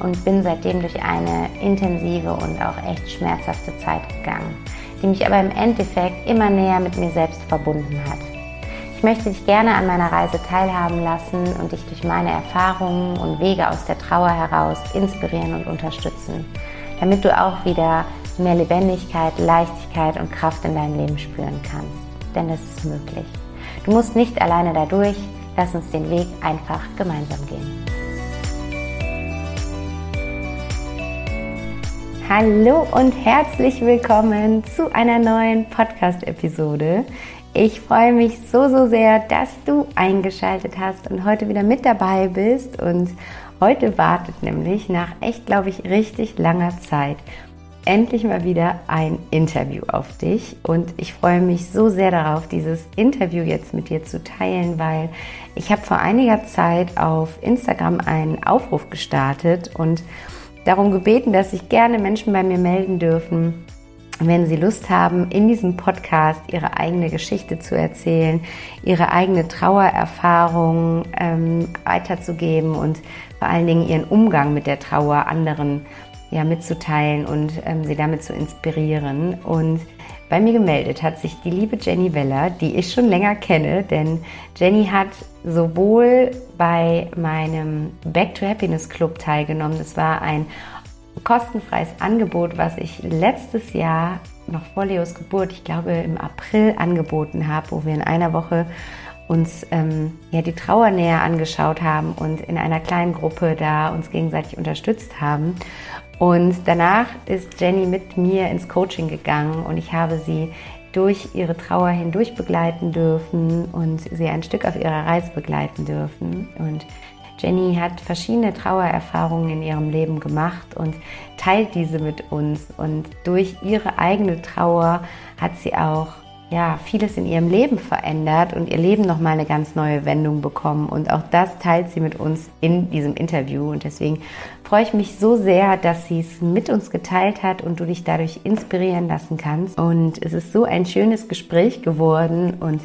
und bin seitdem durch eine intensive und auch echt schmerzhafte Zeit gegangen, die mich aber im Endeffekt immer näher mit mir selbst verbunden hat. Ich möchte dich gerne an meiner Reise teilhaben lassen und dich durch meine Erfahrungen und Wege aus der Trauer heraus inspirieren und unterstützen, damit du auch wieder mehr Lebendigkeit, Leichtigkeit und Kraft in deinem Leben spüren kannst. Denn das ist möglich. Du musst nicht alleine dadurch, Lass uns den Weg einfach gemeinsam gehen. Hallo und herzlich willkommen zu einer neuen Podcast-Episode. Ich freue mich so, so sehr, dass du eingeschaltet hast und heute wieder mit dabei bist. Und heute wartet nämlich nach echt, glaube ich, richtig langer Zeit endlich mal wieder ein Interview auf dich. Und ich freue mich so sehr darauf, dieses Interview jetzt mit dir zu teilen, weil ich habe vor einiger Zeit auf Instagram einen Aufruf gestartet und darum gebeten, dass sich gerne Menschen bei mir melden dürfen, wenn Sie Lust haben, in diesem Podcast Ihre eigene Geschichte zu erzählen, Ihre eigene Trauererfahrung ähm, weiterzugeben und vor allen Dingen Ihren Umgang mit der Trauer anderen ja, mitzuteilen und ähm, sie damit zu inspirieren. Und bei mir gemeldet hat sich die liebe Jenny Weller, die ich schon länger kenne, denn Jenny hat sowohl bei meinem Back to Happiness Club teilgenommen. Das war ein kostenfreies Angebot, was ich letztes Jahr noch vor Leos Geburt, ich glaube im April angeboten habe, wo wir in einer Woche uns ähm, ja die Trauer näher angeschaut haben und in einer kleinen Gruppe da uns gegenseitig unterstützt haben. Und danach ist Jenny mit mir ins Coaching gegangen und ich habe sie durch ihre Trauer hindurch begleiten dürfen und sie ein Stück auf ihrer Reise begleiten dürfen. Und Jenny hat verschiedene Trauererfahrungen in ihrem Leben gemacht und teilt diese mit uns. Und durch ihre eigene Trauer hat sie auch ja, vieles in ihrem Leben verändert und ihr Leben nochmal eine ganz neue Wendung bekommen. Und auch das teilt sie mit uns in diesem Interview. Und deswegen freue ich mich so sehr, dass sie es mit uns geteilt hat und du dich dadurch inspirieren lassen kannst. Und es ist so ein schönes Gespräch geworden und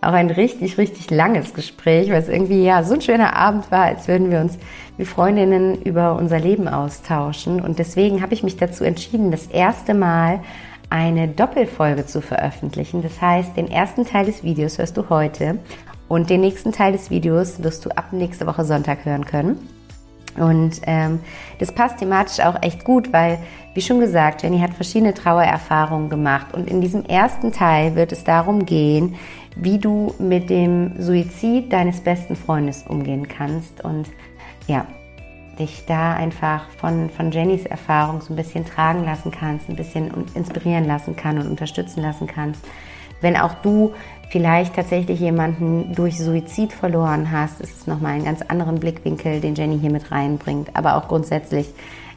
auch ein richtig, richtig langes Gespräch, weil es irgendwie ja so ein schöner Abend war, als würden wir uns wie Freundinnen über unser Leben austauschen. Und deswegen habe ich mich dazu entschieden, das erste Mal eine Doppelfolge zu veröffentlichen. Das heißt, den ersten Teil des Videos hörst du heute und den nächsten Teil des Videos wirst du ab nächste Woche Sonntag hören können. Und ähm, das passt thematisch auch echt gut, weil, wie schon gesagt, Jenny hat verschiedene Trauererfahrungen gemacht. Und in diesem ersten Teil wird es darum gehen, wie du mit dem Suizid deines besten Freundes umgehen kannst. Und ja, dich da einfach von, von Jennys Erfahrung so ein bisschen tragen lassen kannst, ein bisschen inspirieren lassen kann und unterstützen lassen kannst. Wenn auch du vielleicht tatsächlich jemanden durch Suizid verloren hast, ist es nochmal einen ganz anderen Blickwinkel, den Jenny hier mit reinbringt. Aber auch grundsätzlich,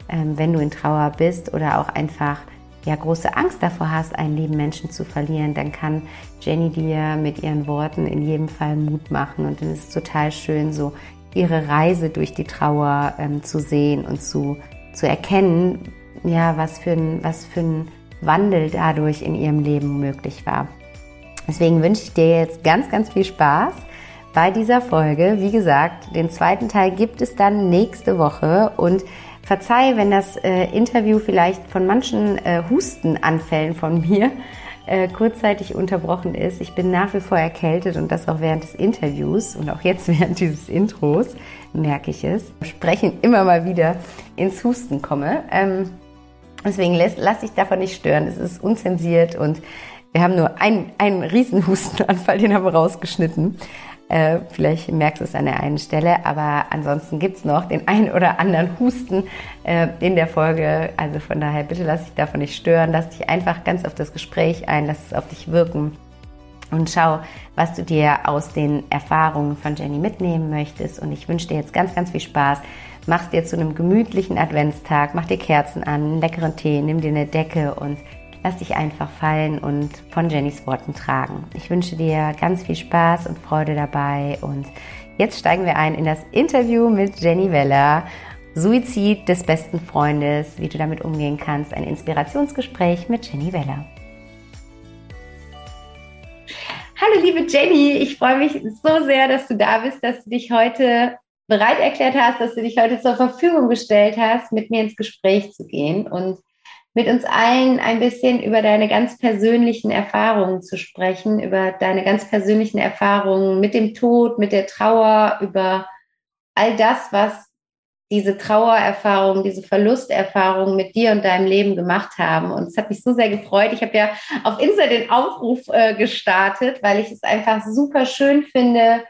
ähm, wenn du in Trauer bist oder auch einfach ja, große Angst davor hast, einen lieben Menschen zu verlieren, dann kann Jenny dir mit ihren Worten in jedem Fall Mut machen. Und dann ist es total schön, so ihre Reise durch die Trauer ähm, zu sehen und zu, zu erkennen, ja, was für, ein, was für ein Wandel dadurch in ihrem Leben möglich war. Deswegen wünsche ich dir jetzt ganz, ganz viel Spaß bei dieser Folge. Wie gesagt, den zweiten Teil gibt es dann nächste Woche und verzeih, wenn das äh, Interview vielleicht von manchen äh, Hustenanfällen von mir äh, kurzzeitig unterbrochen ist. Ich bin nach wie vor erkältet und das auch während des Interviews und auch jetzt während dieses Intros merke ich es. Sprechen immer mal wieder ins Husten komme. Ähm, deswegen lass, lass dich davon nicht stören. Es ist unzensiert und wir haben nur einen, einen riesen Hustenanfall, den haben wir rausgeschnitten. Äh, vielleicht merkst du es an der einen Stelle, aber ansonsten gibt es noch den einen oder anderen Husten äh, in der Folge. Also von daher bitte lass dich davon nicht stören. Lass dich einfach ganz auf das Gespräch ein, lass es auf dich wirken und schau, was du dir aus den Erfahrungen von Jenny mitnehmen möchtest. Und ich wünsche dir jetzt ganz, ganz viel Spaß mach dir zu einem gemütlichen Adventstag, mach dir Kerzen an, einen leckeren Tee, nimm dir eine Decke und lass dich einfach fallen und von Jennys Worten tragen. Ich wünsche dir ganz viel Spaß und Freude dabei und jetzt steigen wir ein in das Interview mit Jenny Weller. Suizid des besten Freundes, wie du damit umgehen kannst. Ein Inspirationsgespräch mit Jenny Weller. Hallo liebe Jenny, ich freue mich so sehr, dass du da bist, dass du dich heute bereit erklärt hast, dass du dich heute zur Verfügung gestellt hast, mit mir ins Gespräch zu gehen und mit uns allen ein bisschen über deine ganz persönlichen Erfahrungen zu sprechen, über deine ganz persönlichen Erfahrungen mit dem Tod, mit der Trauer, über all das, was diese Trauererfahrung, diese Verlusterfahrung mit dir und deinem Leben gemacht haben. Und es hat mich so sehr gefreut. Ich habe ja auf Insta den Aufruf äh, gestartet, weil ich es einfach super schön finde,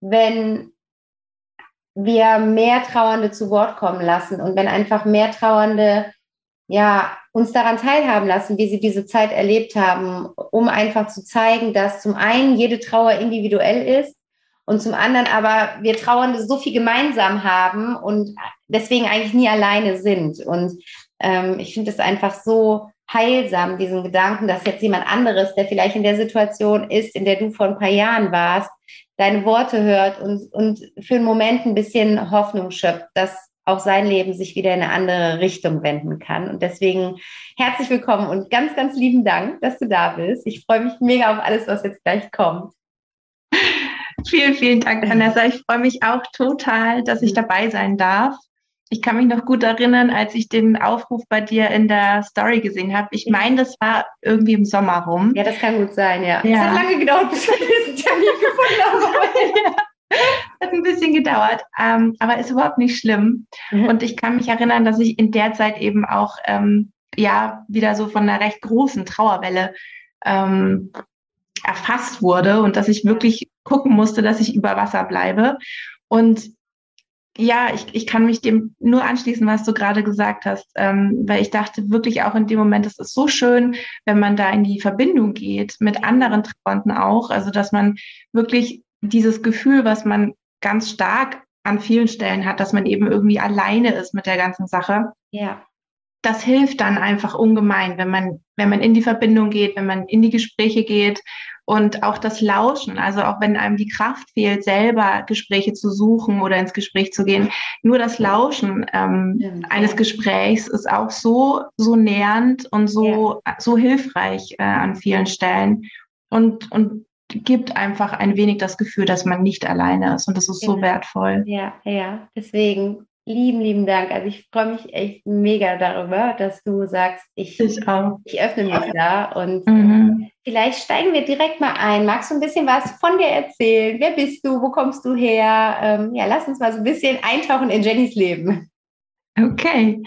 wenn wir mehr Trauernde zu Wort kommen lassen und wenn einfach mehr Trauernde ja, uns daran teilhaben lassen, wie sie diese Zeit erlebt haben, um einfach zu zeigen, dass zum einen jede Trauer individuell ist und zum anderen aber wir Trauernde so viel gemeinsam haben und deswegen eigentlich nie alleine sind. Und ähm, ich finde es einfach so heilsam, diesen Gedanken, dass jetzt jemand anderes, der vielleicht in der Situation ist, in der du vor ein paar Jahren warst, deine Worte hört und, und für einen Moment ein bisschen Hoffnung schöpft, dass auch sein Leben sich wieder in eine andere Richtung wenden kann. Und deswegen herzlich willkommen und ganz, ganz lieben Dank, dass du da bist. Ich freue mich mega auf alles, was jetzt gleich kommt. Vielen, vielen Dank, Vanessa. Ich freue mich auch total, dass ich dabei sein darf. Ich kann mich noch gut erinnern, als ich den Aufruf bei dir in der Story gesehen habe. Ich meine, das war irgendwie im Sommer rum. Ja, das kann gut sein, ja. ja. Es hat lange gedauert, bis wir diesen Termin gefunden haben. ja. Hat ein bisschen gedauert, ähm, aber ist überhaupt nicht schlimm. Mhm. Und ich kann mich erinnern, dass ich in der Zeit eben auch ähm, ja wieder so von einer recht großen Trauerwelle ähm, erfasst wurde und dass ich wirklich gucken musste, dass ich über Wasser bleibe. Und ja, ich, ich kann mich dem nur anschließen, was du gerade gesagt hast, ähm, weil ich dachte wirklich auch in dem Moment, es ist so schön, wenn man da in die Verbindung geht mit anderen Trauernden auch, also dass man wirklich dieses Gefühl, was man ganz stark an vielen Stellen hat, dass man eben irgendwie alleine ist mit der ganzen Sache. Ja. Das hilft dann einfach ungemein, wenn man, wenn man in die Verbindung geht, wenn man in die Gespräche geht und auch das Lauschen. Also auch wenn einem die Kraft fehlt, selber Gespräche zu suchen oder ins Gespräch zu gehen, nur das Lauschen ähm, ja. eines Gesprächs ist auch so, so nährend und so, ja. so hilfreich äh, an vielen Stellen. Und, und gibt einfach ein wenig das Gefühl, dass man nicht alleine ist und das ist genau. so wertvoll. Ja, ja, deswegen lieben, lieben Dank. Also ich freue mich echt mega darüber, dass du sagst, ich, ich, ich öffne mich da und mhm. vielleicht steigen wir direkt mal ein. Magst du ein bisschen was von dir erzählen? Wer bist du? Wo kommst du her? Ähm, ja, lass uns mal so ein bisschen eintauchen in Jennys Leben. Okay.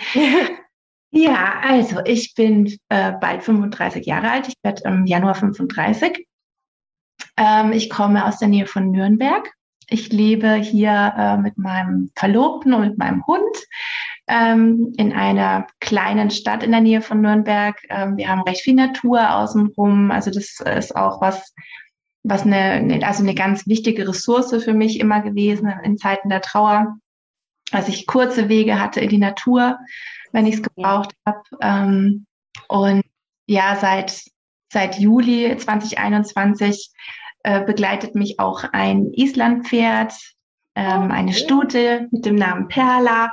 ja, also ich bin äh, bald 35 Jahre alt. Ich werde im Januar 35 ähm, ich komme aus der Nähe von Nürnberg. Ich lebe hier äh, mit meinem Verlobten und mit meinem Hund ähm, in einer kleinen Stadt in der Nähe von Nürnberg. Ähm, wir haben recht viel Natur außenrum. Also das ist auch was, was eine, also eine ganz wichtige Ressource für mich immer gewesen in Zeiten der Trauer. Als ich kurze Wege hatte in die Natur, wenn ich es gebraucht habe. Ähm, und ja, seit, seit Juli 2021 äh, begleitet mich auch ein Islandpferd, ähm, eine Stute mit dem Namen Perla.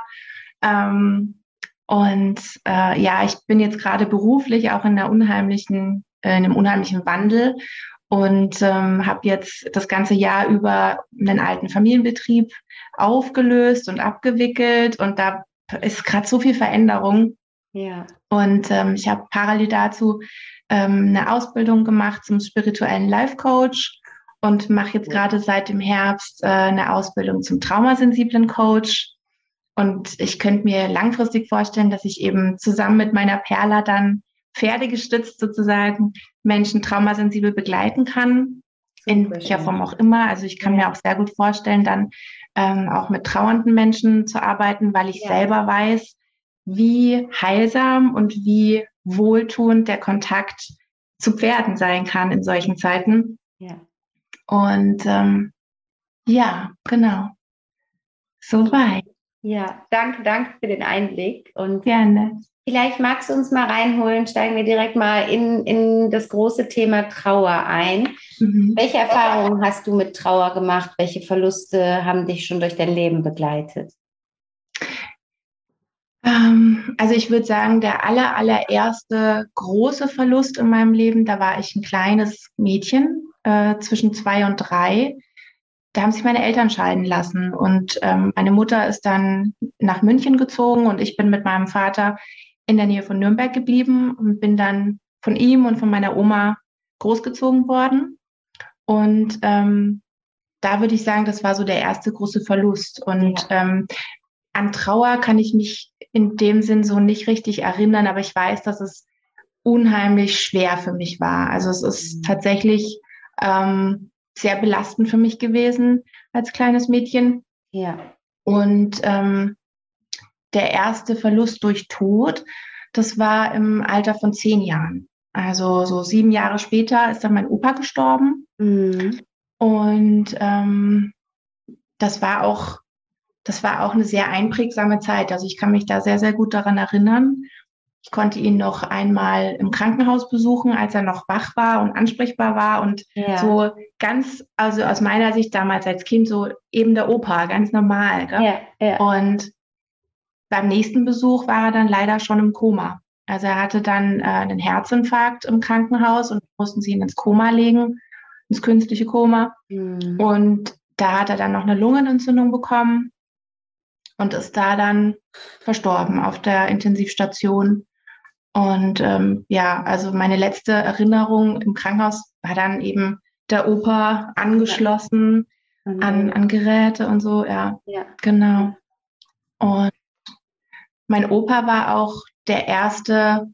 Ähm, und äh, ja, ich bin jetzt gerade beruflich auch in einer unheimlichen, äh, in einem unheimlichen Wandel und ähm, habe jetzt das ganze Jahr über einen alten Familienbetrieb aufgelöst und abgewickelt und da ist gerade so viel Veränderung. Ja. Und ähm, ich habe parallel dazu ähm, eine Ausbildung gemacht zum spirituellen Life Coach und mache jetzt gerade seit dem Herbst äh, eine Ausbildung zum traumasensiblen Coach. Und ich könnte mir langfristig vorstellen, dass ich eben zusammen mit meiner Perla dann pferdegestützt sozusagen Menschen traumasensibel begleiten kann, in welcher Form auch immer. Also ich kann mir auch sehr gut vorstellen, dann ähm, auch mit trauernden Menschen zu arbeiten, weil ich ja. selber weiß, wie heilsam und wie wohltuend der Kontakt zu Pferden sein kann in solchen Zeiten. Ja. Und ähm, ja, genau. Soweit. Ja, danke, danke für den Einblick. Und Gerne. Vielleicht magst du uns mal reinholen, steigen wir direkt mal in, in das große Thema Trauer ein. Mhm. Welche Erfahrungen hast du mit Trauer gemacht? Welche Verluste haben dich schon durch dein Leben begleitet? Ähm, also ich würde sagen, der aller, allererste große Verlust in meinem Leben, da war ich ein kleines Mädchen äh, zwischen zwei und drei. Da haben sich meine Eltern scheiden lassen und ähm, meine Mutter ist dann nach München gezogen und ich bin mit meinem Vater in der Nähe von Nürnberg geblieben und bin dann von ihm und von meiner Oma großgezogen worden. Und ähm, da würde ich sagen, das war so der erste große Verlust. Und ja. ähm, an Trauer kann ich mich in dem Sinn so nicht richtig erinnern, aber ich weiß, dass es unheimlich schwer für mich war. Also es ist mhm. tatsächlich ähm, sehr belastend für mich gewesen als kleines Mädchen. Ja. Und ähm, der erste Verlust durch Tod, das war im Alter von zehn Jahren. Also so sieben Jahre später ist dann mein Opa gestorben. Mhm. Und ähm, das war auch, das war auch eine sehr einprägsame Zeit. Also ich kann mich da sehr, sehr gut daran erinnern. Ich konnte ihn noch einmal im Krankenhaus besuchen, als er noch wach war und ansprechbar war und ja. so ganz, also aus meiner Sicht damals als Kind so eben der Opa, ganz normal. Ja, ja. Und beim nächsten Besuch war er dann leider schon im Koma. Also er hatte dann äh, einen Herzinfarkt im Krankenhaus und mussten sie ihn ins Koma legen, ins künstliche Koma. Mhm. Und da hat er dann noch eine Lungenentzündung bekommen und ist da dann verstorben auf der Intensivstation. Und ähm, ja, also meine letzte Erinnerung im Krankenhaus war dann eben der Opa angeschlossen ja. an, an Geräte und so, ja, ja. genau. Und mein Opa war auch der erste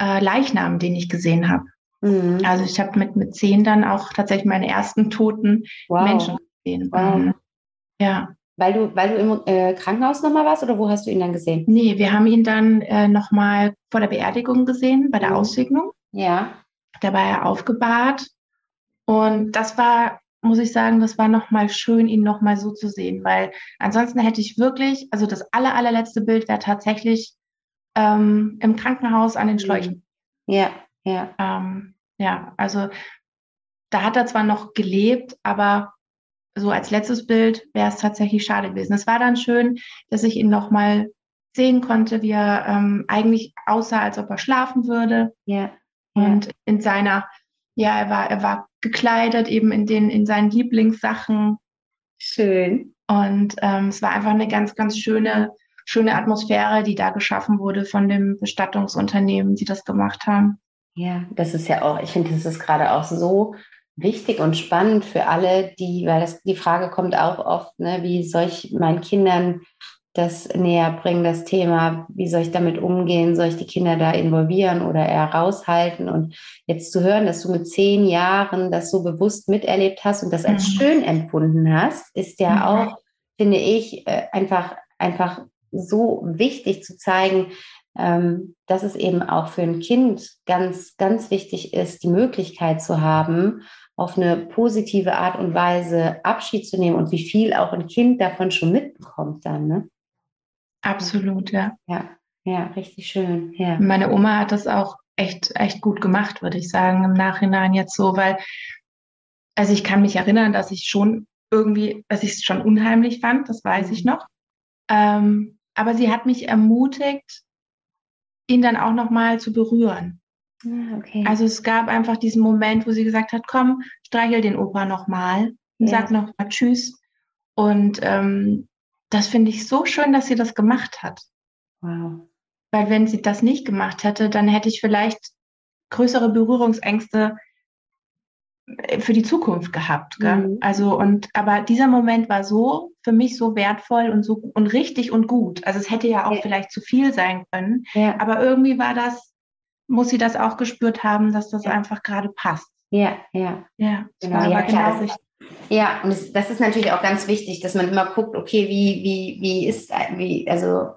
äh, Leichnam, den ich gesehen habe. Mhm. Also ich habe mit, mit zehn dann auch tatsächlich meine ersten toten wow. Menschen gesehen. Wow. Mhm. Ja. Weil du, weil du im äh, Krankenhaus nochmal warst oder wo hast du ihn dann gesehen? Nee, wir haben ihn dann äh, nochmal vor der Beerdigung gesehen, bei der mhm. Aussegnung. Ja. Da war er aufgebahrt. Und das war muss ich sagen, das war nochmal schön, ihn nochmal so zu sehen, weil ansonsten hätte ich wirklich, also das aller, allerletzte Bild wäre tatsächlich ähm, im Krankenhaus an den Schläuchen. Ja, ja. Ähm, ja, also da hat er zwar noch gelebt, aber so als letztes Bild wäre es tatsächlich schade gewesen. Es war dann schön, dass ich ihn nochmal sehen konnte, wie er ähm, eigentlich aussah, als ob er schlafen würde. Ja. Und in seiner ja, er war, er war gekleidet eben in den, in seinen Lieblingssachen. Schön. Und ähm, es war einfach eine ganz, ganz schöne, schöne Atmosphäre, die da geschaffen wurde von dem Bestattungsunternehmen, die das gemacht haben. Ja, das ist ja auch, ich finde, das ist gerade auch so wichtig und spannend für alle, die, weil das, die Frage kommt auch oft, ne, wie soll ich meinen Kindern das näher bringen, das Thema, wie soll ich damit umgehen, soll ich die Kinder da involvieren oder eher raushalten und jetzt zu hören, dass du mit zehn Jahren das so bewusst miterlebt hast und das als mhm. schön empfunden hast, ist ja mhm. auch, finde ich, äh, einfach, einfach so wichtig zu zeigen, ähm, dass es eben auch für ein Kind ganz, ganz wichtig ist, die Möglichkeit zu haben, auf eine positive Art und Weise Abschied zu nehmen und wie viel auch ein Kind davon schon mitbekommt dann, ne? Absolut, ja. Ja, ja, richtig schön. Ja. Meine Oma hat das auch echt, echt gut gemacht, würde ich sagen, im Nachhinein jetzt so, weil, also ich kann mich erinnern, dass ich schon irgendwie, dass ich es schon unheimlich fand, das weiß ich mhm. noch. Ähm, aber sie hat mich ermutigt, ihn dann auch nochmal zu berühren. Ja, okay. Also es gab einfach diesen Moment, wo sie gesagt hat, komm, streichel den Opa nochmal und ja. sag nochmal Tschüss. Und ähm, das finde ich so schön, dass sie das gemacht hat. Wow. Weil wenn sie das nicht gemacht hätte, dann hätte ich vielleicht größere Berührungsängste äh, für die Zukunft gehabt. Mhm. Also und aber dieser Moment war so für mich so wertvoll und so und richtig und gut. Also es hätte ja auch ja. vielleicht zu viel sein können, ja. aber irgendwie war das muss sie das auch gespürt haben, dass das ja. einfach gerade passt. Ja, ja. Ja, genau, ja, klar. Genau ja, und das, das, ist natürlich auch ganz wichtig, dass man immer guckt, okay, wie, wie, wie ist, wie, also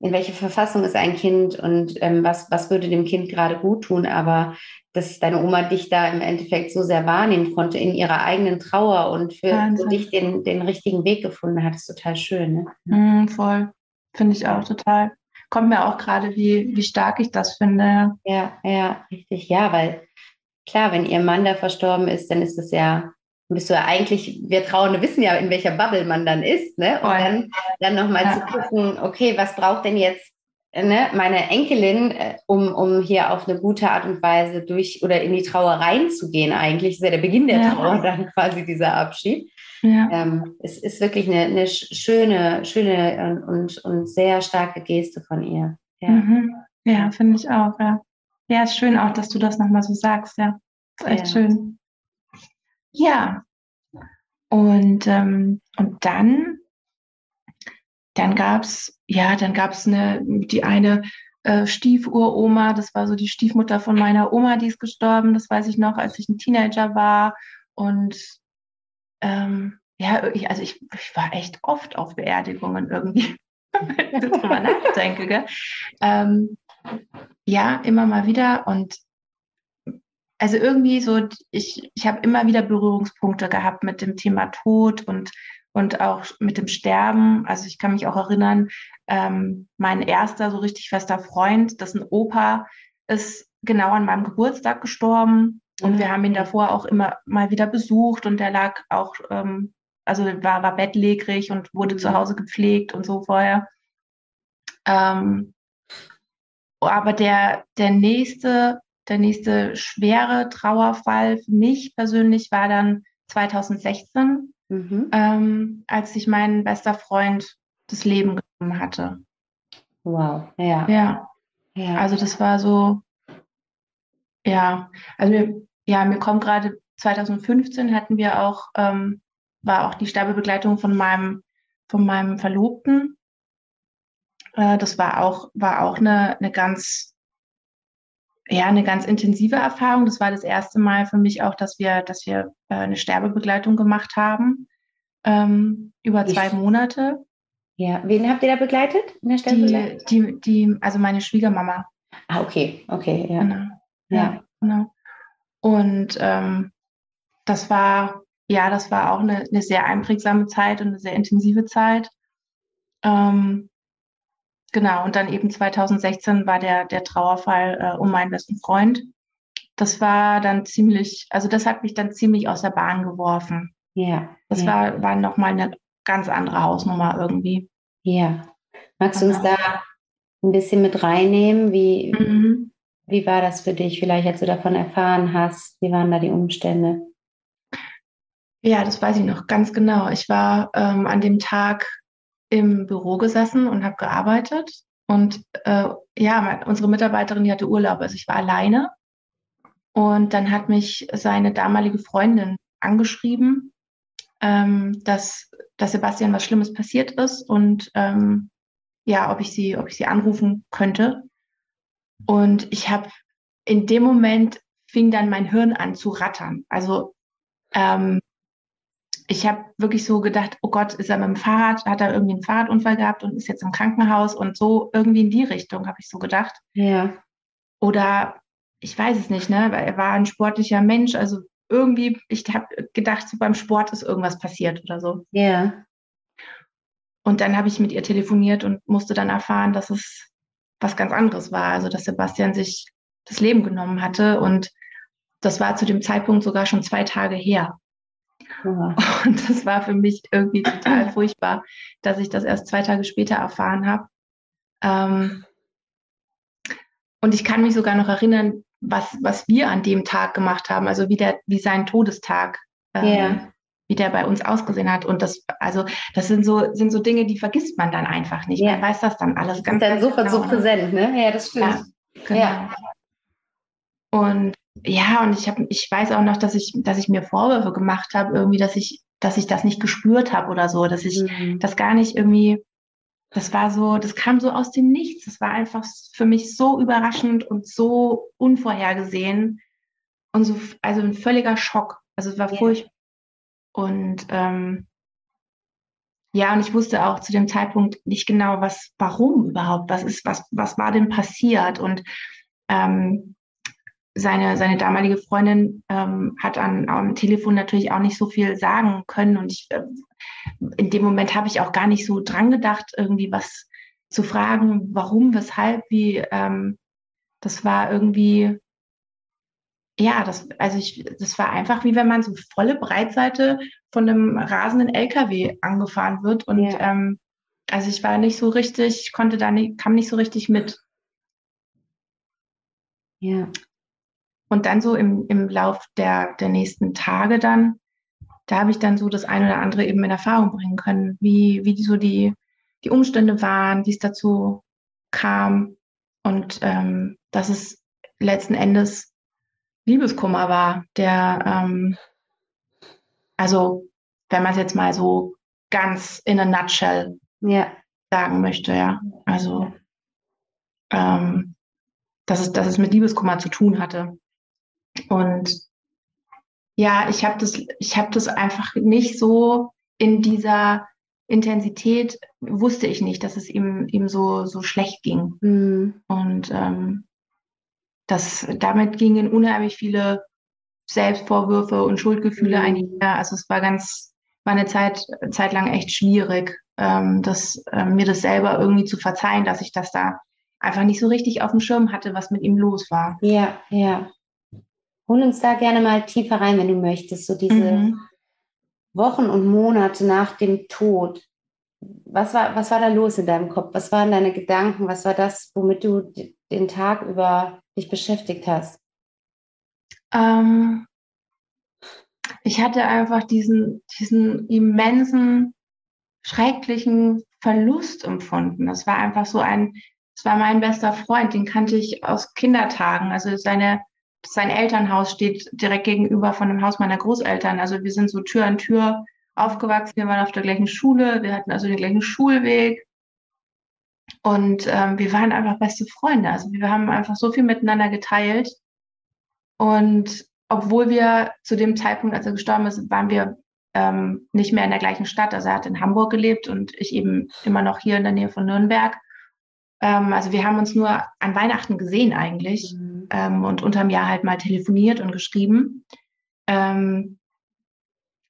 in welcher Verfassung ist ein Kind und ähm, was, was würde dem Kind gerade gut tun, aber dass deine Oma dich da im Endeffekt so sehr wahrnehmen konnte in ihrer eigenen Trauer und für, für dich den, den richtigen Weg gefunden hat, ist total schön. Ne? Mm, voll. Finde ich auch total. Kommt mir auch gerade, wie, wie stark ich das finde. Ja, ja, richtig. Ja, weil klar, wenn ihr Mann da verstorben ist, dann ist es ja bist du ja eigentlich, wir Trauernde wissen ja, in welcher Bubble man dann ist, ne? Und dann, dann nochmal ja. zu gucken, okay, was braucht denn jetzt ne, meine Enkelin, äh, um, um hier auf eine gute Art und Weise durch oder in die Trauer reinzugehen, eigentlich ist ja der Beginn der ja. Trauer dann quasi dieser Abschied. Ja. Ähm, es ist wirklich eine, eine schöne, schöne und, und sehr starke Geste von ihr. Ja, mhm. ja finde ich auch. Ja. ja, ist schön auch, dass du das nochmal so sagst. Ja, ist echt ja. schön. Ja, und, ähm, und dann dann gab es, ja, dann gab es eine, die eine äh, Stiefuroma, das war so die Stiefmutter von meiner Oma, die ist gestorben, das weiß ich noch, als ich ein Teenager war. Und ähm, ja, ich, also ich, ich war echt oft auf Beerdigungen irgendwie, wenn ich drüber nachdenke. Gell? Ähm, ja, immer mal wieder. Und also irgendwie so, ich, ich habe immer wieder Berührungspunkte gehabt mit dem Thema Tod und und auch mit dem Sterben. Also ich kann mich auch erinnern, ähm, mein erster so richtig fester Freund, das ein Opa, ist genau an meinem Geburtstag gestorben. Und wir haben ihn davor auch immer mal wieder besucht und der lag auch, ähm, also war, war bettlägerig und wurde zu Hause gepflegt und so vorher. Ähm, aber der, der nächste, der nächste schwere Trauerfall für mich persönlich war dann 2016 mhm. ähm, als sich mein bester Freund das Leben genommen hatte. Wow, ja. Ja. ja. Also das war so, ja, also mir, ja, mir kommt gerade 2015 hatten wir auch, ähm, war auch die Sterbebegleitung von meinem, von meinem Verlobten. Äh, das war auch, war auch eine, eine ganz ja, eine ganz intensive Erfahrung. Das war das erste Mal für mich auch, dass wir, dass wir äh, eine Sterbebegleitung gemacht haben ähm, über zwei ich, Monate. Ja, wen habt ihr da begleitet in der Sterbebegleitung? Die, die, die, also meine Schwiegermama. Ah, okay, okay, ja. Genau. Ja, ja genau. Und ähm, das war, ja, das war auch eine, eine sehr einprägsame Zeit und eine sehr intensive Zeit. Ähm, Genau, und dann eben 2016 war der, der Trauerfall äh, um meinen besten Freund. Das war dann ziemlich, also das hat mich dann ziemlich aus der Bahn geworfen. Ja. Das ja. war, war nochmal eine ganz andere Hausnummer irgendwie. Ja. Magst du uns genau. da ein bisschen mit reinnehmen? Wie, mhm. wie war das für dich, vielleicht als du davon erfahren hast? Wie waren da die Umstände? Ja, das weiß ich noch ganz genau. Ich war ähm, an dem Tag im Büro gesessen und habe gearbeitet. Und äh, ja, unsere Mitarbeiterin, die hatte Urlaub, also ich war alleine. Und dann hat mich seine damalige Freundin angeschrieben, ähm, dass, dass Sebastian was Schlimmes passiert ist und ähm, ja, ob ich sie, ob ich sie anrufen könnte. Und ich habe in dem Moment fing dann mein Hirn an zu rattern. Also ähm, ich habe wirklich so gedacht, oh Gott, ist er mit dem Fahrrad, hat er irgendwie einen Fahrradunfall gehabt und ist jetzt im Krankenhaus und so irgendwie in die Richtung, habe ich so gedacht. Ja. Oder ich weiß es nicht, ne? Weil er war ein sportlicher Mensch, also irgendwie, ich habe gedacht, so beim Sport ist irgendwas passiert oder so. Ja. Und dann habe ich mit ihr telefoniert und musste dann erfahren, dass es was ganz anderes war. Also, dass Sebastian sich das Leben genommen hatte. Und das war zu dem Zeitpunkt sogar schon zwei Tage her. Ja. Und das war für mich irgendwie total furchtbar, dass ich das erst zwei Tage später erfahren habe. Ähm, und ich kann mich sogar noch erinnern, was, was wir an dem Tag gemacht haben, also wie, der, wie sein Todestag, ähm, yeah. wie der bei uns ausgesehen hat. Und das, also das sind so, sind so Dinge, die vergisst man dann einfach nicht. Yeah. Man weiß das dann alles ganz, dann sofort genau. so präsent, ne? Ja, das stimmt. Ja, genau. Ja. Und ja, und ich habe, ich weiß auch noch, dass ich, dass ich mir Vorwürfe gemacht habe, irgendwie, dass ich, dass ich das nicht gespürt habe oder so, dass ich mhm. das gar nicht irgendwie, das war so, das kam so aus dem Nichts. Das war einfach für mich so überraschend und so unvorhergesehen und so, also ein völliger Schock. Also es war ja. furchtbar. Und ähm, ja, und ich wusste auch zu dem Zeitpunkt nicht genau, was, warum überhaupt, was ist, was, was war denn passiert? Und ähm, seine, seine damalige Freundin ähm, hat an, am Telefon natürlich auch nicht so viel sagen können. Und ich, äh, in dem Moment habe ich auch gar nicht so dran gedacht, irgendwie was zu fragen, warum, weshalb, wie. Ähm, das war irgendwie, ja, das, also ich, das war einfach wie wenn man so volle Breitseite von einem rasenden LKW angefahren wird. Und ja. ähm, also ich war nicht so richtig, ich konnte da nicht, kam nicht so richtig mit. Ja. Und dann so im, im Lauf der, der nächsten Tage dann, da habe ich dann so das eine oder andere eben in Erfahrung bringen können, wie, wie so die, die Umstände waren, wie es dazu kam und ähm, dass es letzten Endes Liebeskummer war, der, ähm, also wenn man es jetzt mal so ganz in a nutshell ja. sagen möchte, ja. Also, ähm, dass, es, dass es mit Liebeskummer zu tun hatte. Und ja, ich habe das, ich habe das einfach nicht so in dieser Intensität wusste ich nicht, dass es ihm, ihm so, so schlecht ging. Mhm. Und ähm, das, damit gingen unheimlich viele Selbstvorwürfe und Schuldgefühle mhm. einher. Also es war ganz, war eine Zeit, Zeit lang echt schwierig, ähm, das, äh, mir das selber irgendwie zu verzeihen, dass ich das da einfach nicht so richtig auf dem Schirm hatte, was mit ihm los war. Ja, ja. Hol uns da gerne mal tiefer rein, wenn du möchtest. So diese mhm. Wochen und Monate nach dem Tod. Was war, was war da los in deinem Kopf? Was waren deine Gedanken? Was war das, womit du den Tag über dich beschäftigt hast? Ähm, ich hatte einfach diesen, diesen immensen, schrecklichen Verlust empfunden. Das war einfach so ein, das war mein bester Freund, den kannte ich aus Kindertagen. Also seine sein Elternhaus steht direkt gegenüber von dem Haus meiner Großeltern. Also wir sind so Tür an Tür aufgewachsen. Wir waren auf der gleichen Schule. Wir hatten also den gleichen Schulweg. Und ähm, wir waren einfach beste Freunde. Also wir haben einfach so viel miteinander geteilt. Und obwohl wir zu dem Zeitpunkt, als er gestorben ist, waren wir ähm, nicht mehr in der gleichen Stadt. Also er hat in Hamburg gelebt und ich eben immer noch hier in der Nähe von Nürnberg. Ähm, also wir haben uns nur an Weihnachten gesehen eigentlich mhm. Ähm, und unterm Jahr halt mal telefoniert und geschrieben. Ähm,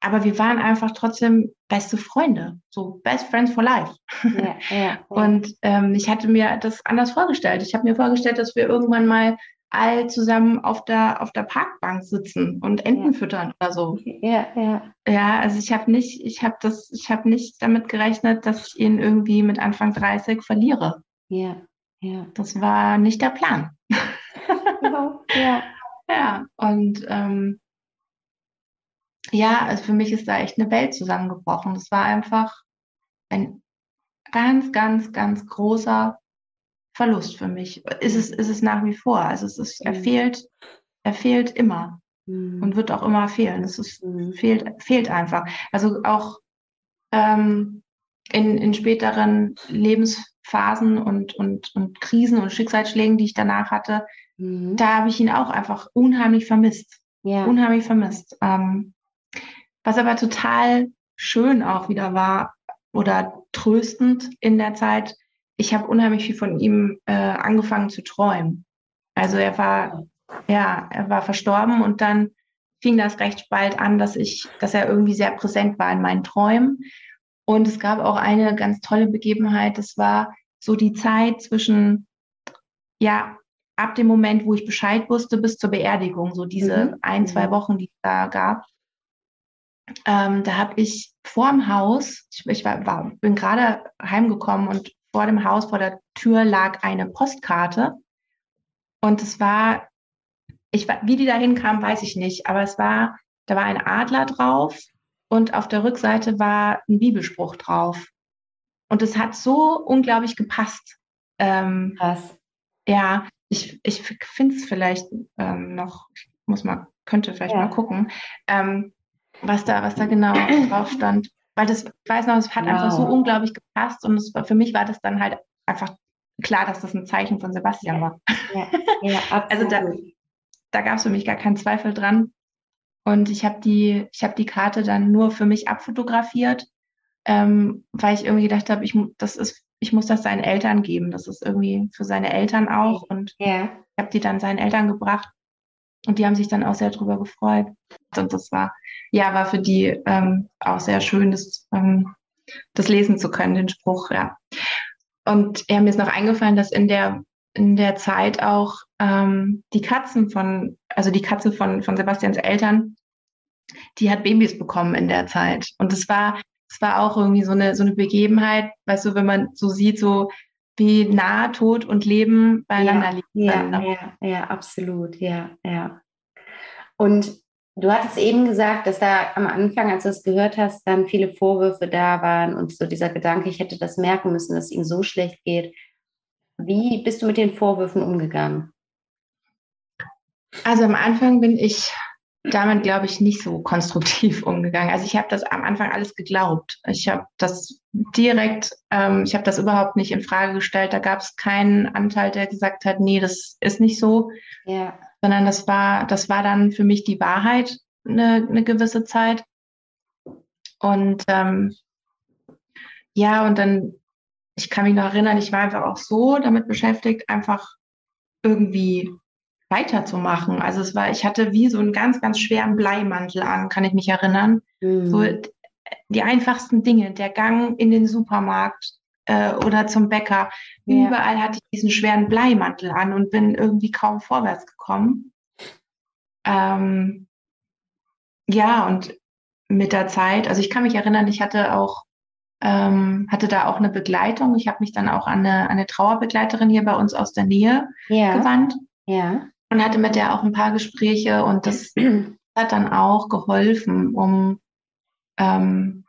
aber wir waren einfach trotzdem beste Freunde, so Best Friends for Life. Ja, ja, ja. Und ähm, ich hatte mir das anders vorgestellt. Ich habe mir vorgestellt, dass wir irgendwann mal all zusammen auf der, auf der Parkbank sitzen und Enten füttern oder so. Ja, ja. Ja, also ich habe nicht, ich habe das, ich habe nicht damit gerechnet, dass ich ihn irgendwie mit Anfang 30 verliere. Ja, ja. Das war nicht der Plan. Genau, ja. Ja, und ähm, ja, also für mich ist da echt eine Welt zusammengebrochen. Das war einfach ein ganz, ganz, ganz großer Verlust für mich. Ist es, ist es nach wie vor. Also es ist, er mhm. fehlt, er fehlt immer mhm. und wird auch immer fehlen. Es ist, mhm. fehlt, fehlt einfach. Also auch ähm, in, in späteren Lebens Phasen und, und, und Krisen und Schicksalsschlägen, die ich danach hatte, mhm. da habe ich ihn auch einfach unheimlich vermisst. Ja. Unheimlich vermisst. Ähm, was aber total schön auch wieder war oder tröstend in der Zeit, ich habe unheimlich viel von ihm äh, angefangen zu träumen. Also er war, ja, er war verstorben und dann fing das recht bald an, dass ich, dass er irgendwie sehr präsent war in meinen Träumen. Und es gab auch eine ganz tolle Begebenheit, das war so die Zeit zwischen, ja, ab dem Moment, wo ich Bescheid wusste, bis zur Beerdigung, so diese mhm. ein, zwei mhm. Wochen, die es da gab. Ähm, da habe ich vor dem Haus, ich, ich war, war, bin gerade heimgekommen und vor dem Haus, vor der Tür lag eine Postkarte. Und es war, ich, wie die da hinkam, weiß ich nicht, aber es war, da war ein Adler drauf und auf der Rückseite war ein Bibelspruch drauf. Und es hat so unglaublich gepasst. Ähm, Krass. Ja, ich, ich finde es vielleicht ähm, noch, muss mal, könnte vielleicht ja. mal gucken, ähm, was da, was da genau drauf stand. Weil das, ich weiß noch, es hat wow. einfach so unglaublich gepasst und es, für mich war das dann halt einfach klar, dass das ein Zeichen von Sebastian war. Ja, ja also da, da gab es für mich gar keinen Zweifel dran. Und ich habe die, ich habe die Karte dann nur für mich abfotografiert ähm, weil ich irgendwie gedacht habe, ich, das ist, ich muss das seinen Eltern geben. Das ist irgendwie für seine Eltern auch. Und ja. ich habe die dann seinen Eltern gebracht. Und die haben sich dann auch sehr drüber gefreut. Und das war, ja, war für die ähm, auch sehr schön, das, ähm, das lesen zu können, den Spruch, ja. Und ja, mir ist noch eingefallen, dass in der, in der Zeit auch ähm, die Katzen von, also die Katze von, von Sebastians Eltern, die hat Babys bekommen in der Zeit. Und es war, es war auch irgendwie so eine, so eine Begebenheit, weißt du, wenn man so sieht, so wie nah Tod und Leben beieinander ja, liegen. Ja, ja, ja, absolut, ja, ja. Und du hattest eben gesagt, dass da am Anfang, als du es gehört hast, dann viele Vorwürfe da waren und so dieser Gedanke, ich hätte das merken müssen, dass es ihm so schlecht geht. Wie bist du mit den Vorwürfen umgegangen? Also am Anfang bin ich damit, glaube ich, nicht so konstruktiv umgegangen. Also ich habe das am Anfang alles geglaubt. Ich habe das direkt, ähm, ich habe das überhaupt nicht in Frage gestellt. Da gab es keinen Anteil, der gesagt hat, nee, das ist nicht so. Ja. Sondern das war, das war dann für mich die Wahrheit eine, eine gewisse Zeit. Und ähm, ja, und dann, ich kann mich noch erinnern, ich war einfach auch so damit beschäftigt, einfach irgendwie weiterzumachen. Also es war, ich hatte wie so einen ganz, ganz schweren Bleimantel an, kann ich mich erinnern. Mhm. So die einfachsten Dinge, der Gang in den Supermarkt äh, oder zum Bäcker. Ja. Überall hatte ich diesen schweren Bleimantel an und bin irgendwie kaum vorwärts gekommen. Ähm, ja, und mit der Zeit, also ich kann mich erinnern, ich hatte auch ähm, hatte da auch eine Begleitung. Ich habe mich dann auch an eine, eine Trauerbegleiterin hier bei uns aus der Nähe ja. gewandt. Ja und hatte mit der auch ein paar Gespräche und das hat dann auch geholfen, um ähm,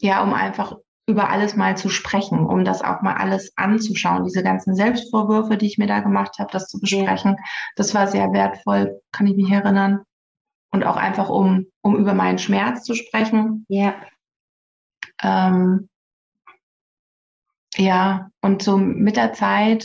ja, um einfach über alles mal zu sprechen, um das auch mal alles anzuschauen, diese ganzen Selbstvorwürfe, die ich mir da gemacht habe, das zu besprechen. Das war sehr wertvoll, kann ich mich erinnern. Und auch einfach, um, um über meinen Schmerz zu sprechen. Ja. Ähm, ja, und so mit der Zeit